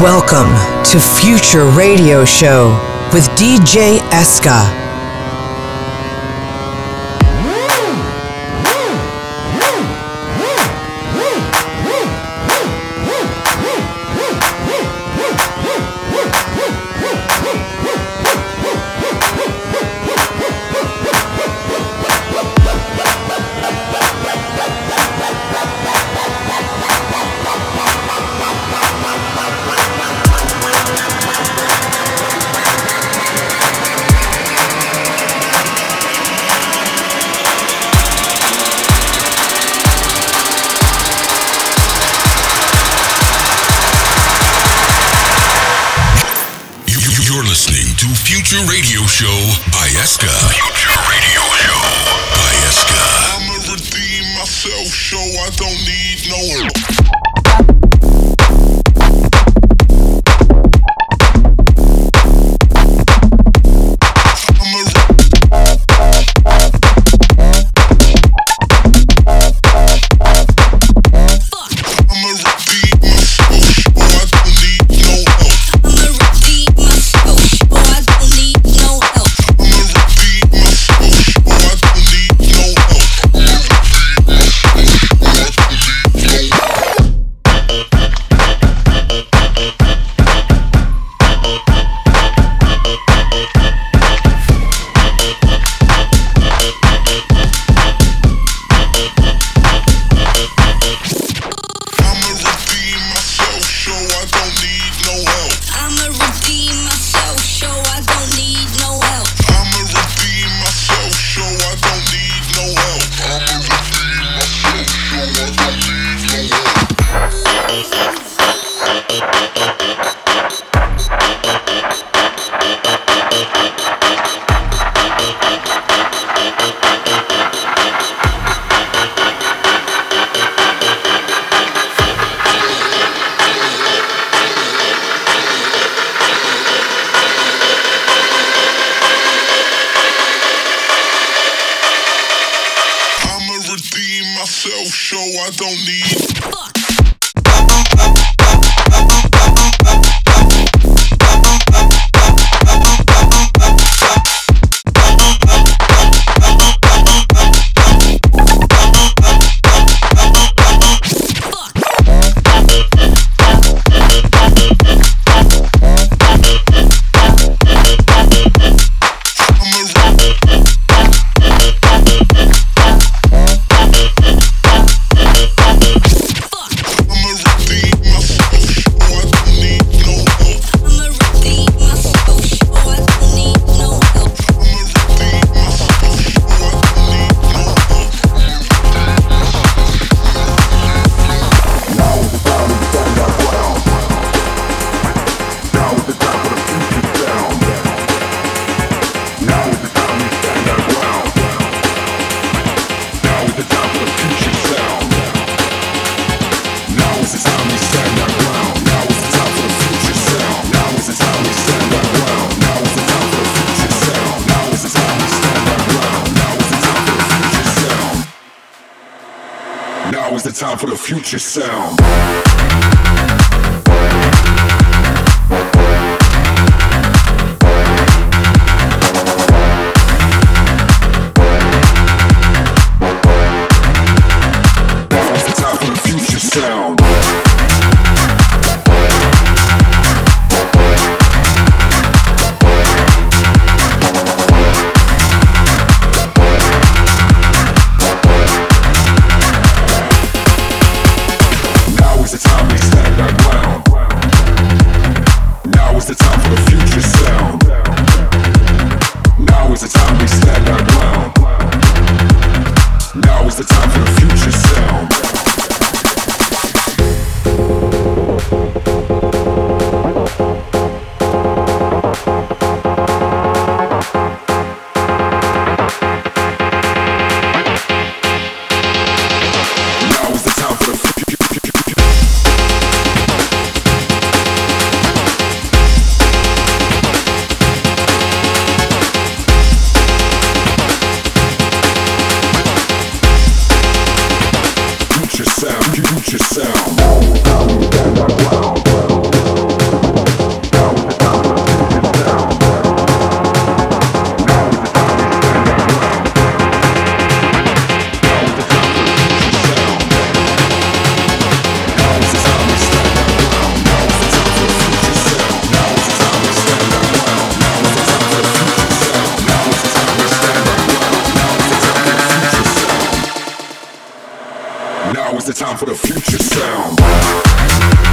Welcome to Futur Radio Show with DJ Eska. Futur Radio Show by Eska. Futur Radio Show by Eska. I'm redeem myself show. I don't need no. It's the time for the future sound. Now is the time for the future sound.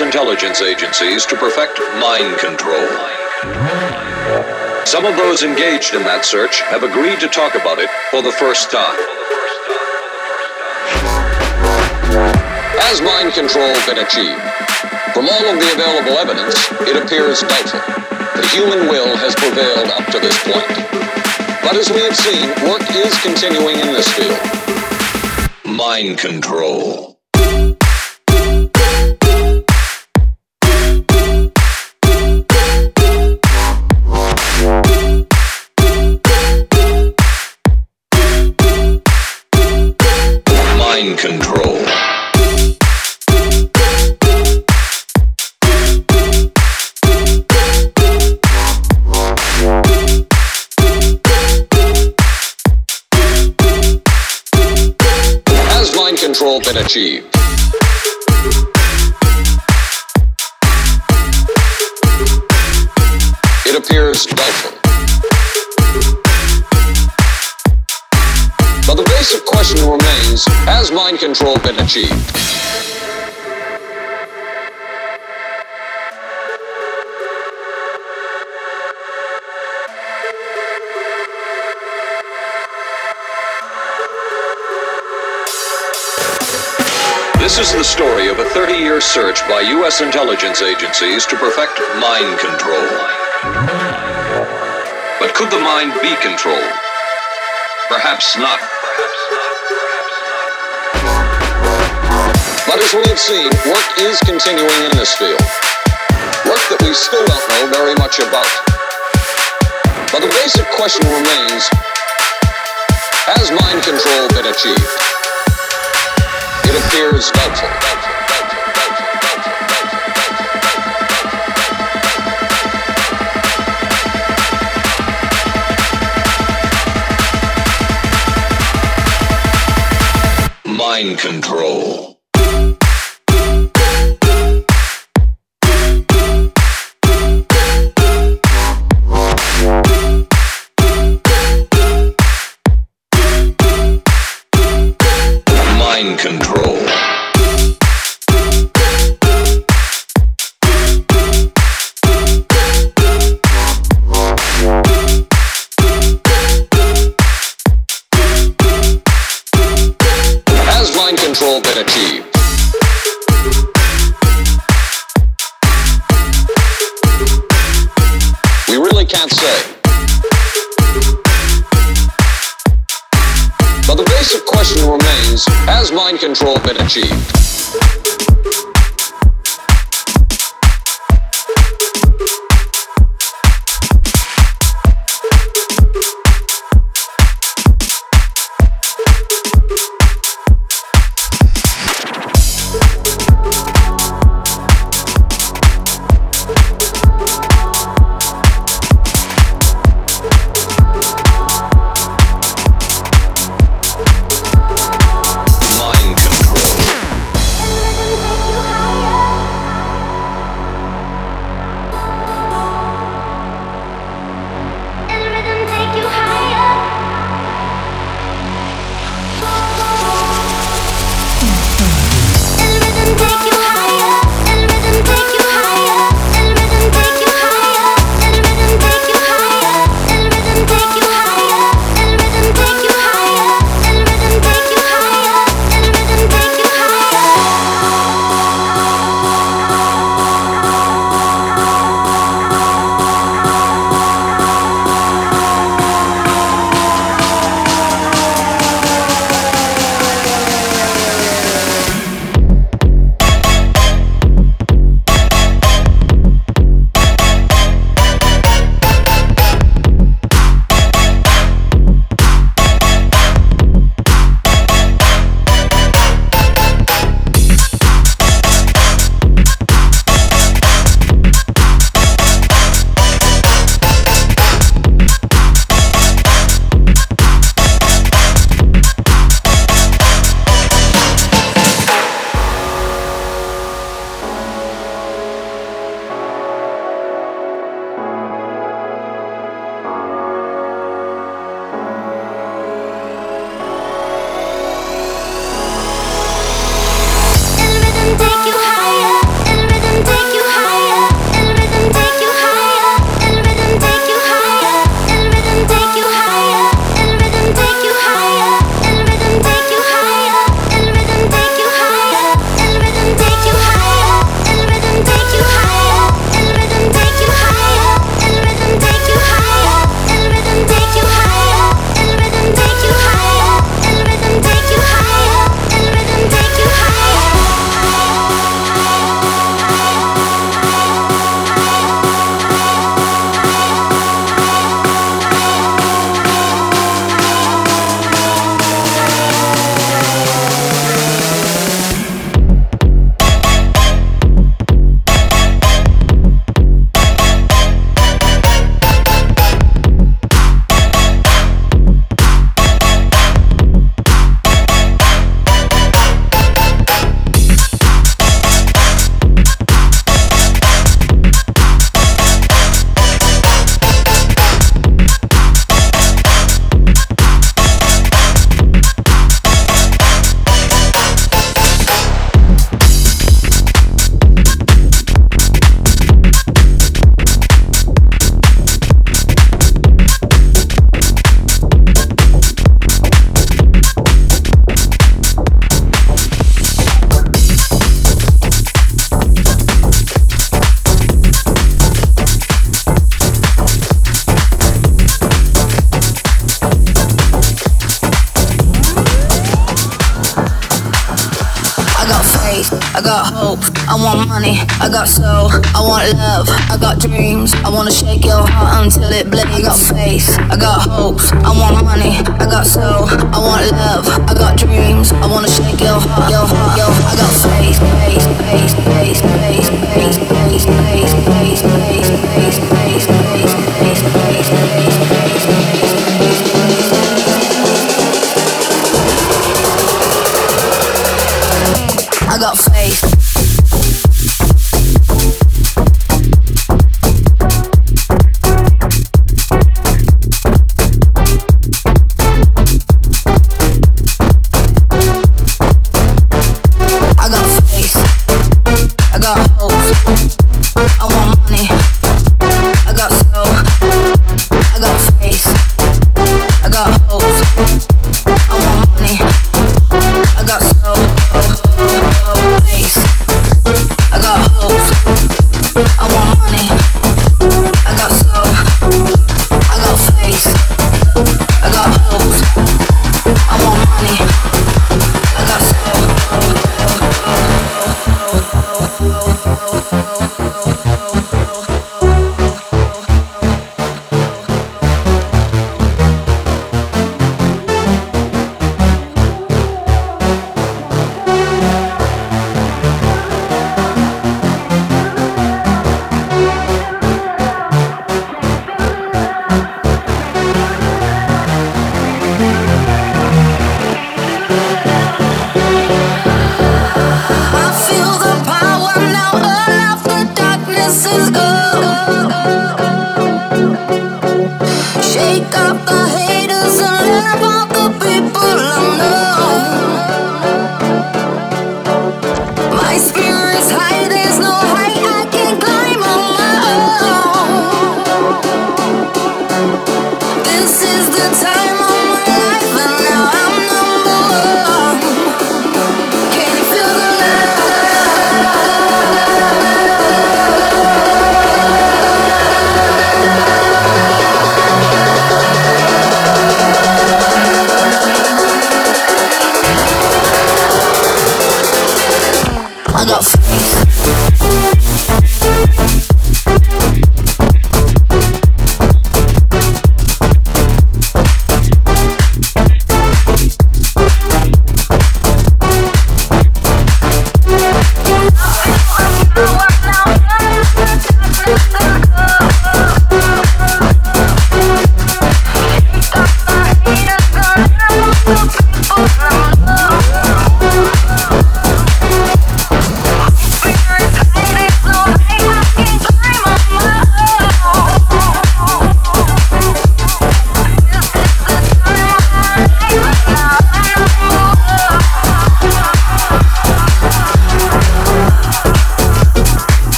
Intelligence agencies to perfect mind control. Some of those engaged in that search have agreed to talk about it for the first time. Has mind control been achieved? From all of the available evidence, it appears doubtful. The human will has prevailed up to this point. But as we have seen, work is continuing in this field. Mind control. Achieved? It appears doubtful. But the basic question remains, has mind control been achieved? This is the story of a 30 year search by U.S. intelligence agencies to perfect mind control. But could the mind be controlled? Perhaps not. But as we have seen, work is continuing in this field. Work that we still don't know very much about. But the basic question remains, has mind control been achieved? Mind control. Mind control been achieved? dreams. I wanna shake your heart until it bleeds. I got faith, I got hopes, I want money, I got soul, I want love, I got dreams. I wanna shake your heart, your heart.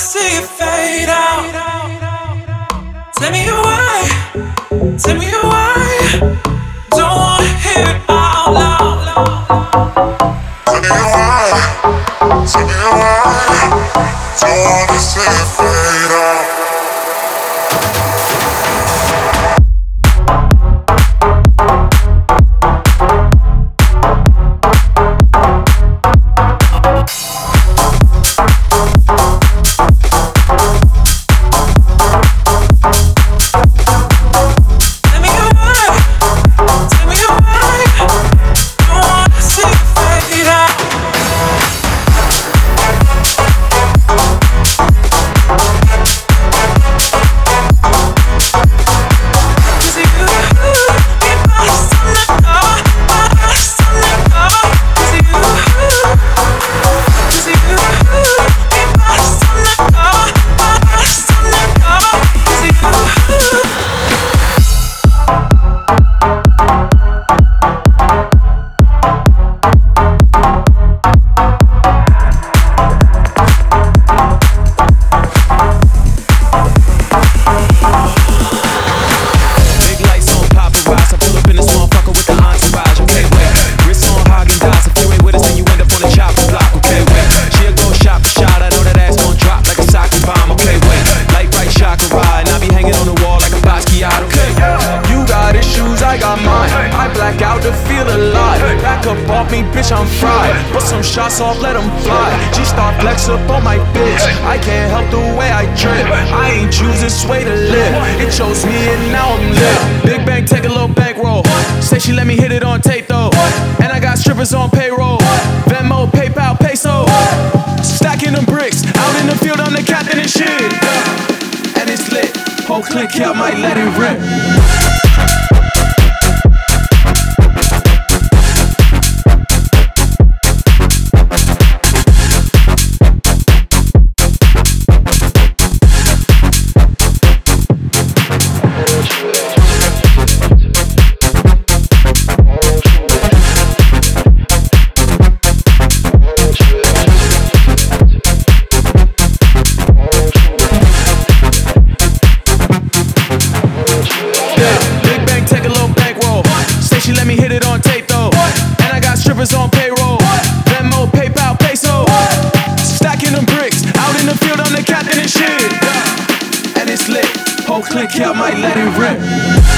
See it fade out. Me why. Me. Don't wanna hear it out loud. Me me. Don't wanna see it fade out. This way to live. It chose me and now I'm lit. Big bang, take a little bankroll. Say she let me hit it on tape though. And I got strippers on payroll. Venmo, PayPal, peso. Stacking them bricks. Out in the field, I'm the captain and shit. And it's lit. Whole click here, might let it rip. Click here, might let it rip.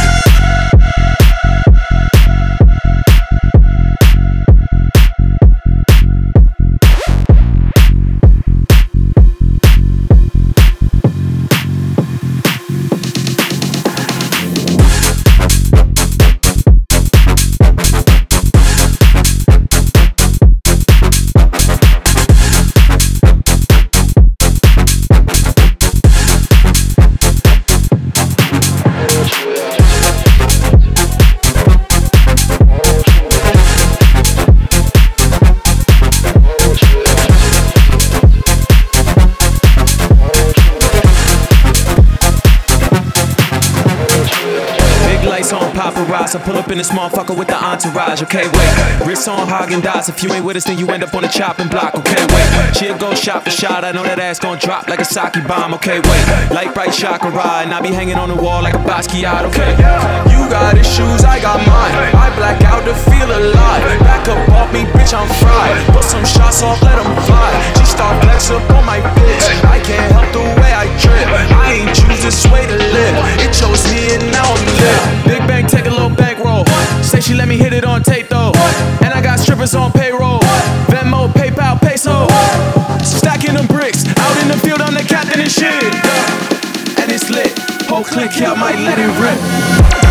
Up in this motherfucker with the entourage. Okay, wait. Wrist on Häagen-Dazs. If you ain't with us, then you end up on the chopping block. Okay, wait. She'll go shot for shot. I know that ass gon' drop like a sake bomb. Okay, wait. Light bright chakra ride. And I be hanging on the wall like a Basquiat. Okay. You got issues, I got mine. I black out to feel alive. Back up off me, bitch, I'm fried. Put some shots off, let 'em fly. She start flex up on my bitch. I can't help the way I trip. I ain't choose this way to live. It chose me and now I'm lit. Big bang, take a little bankroll. Say she let me hit it on tape though. And I got strippers on payroll. Venmo, PayPal, peso. Stacking them bricks. Out in the field, I'm the captain and shit. And it's lit. Whole click here, might let it rip.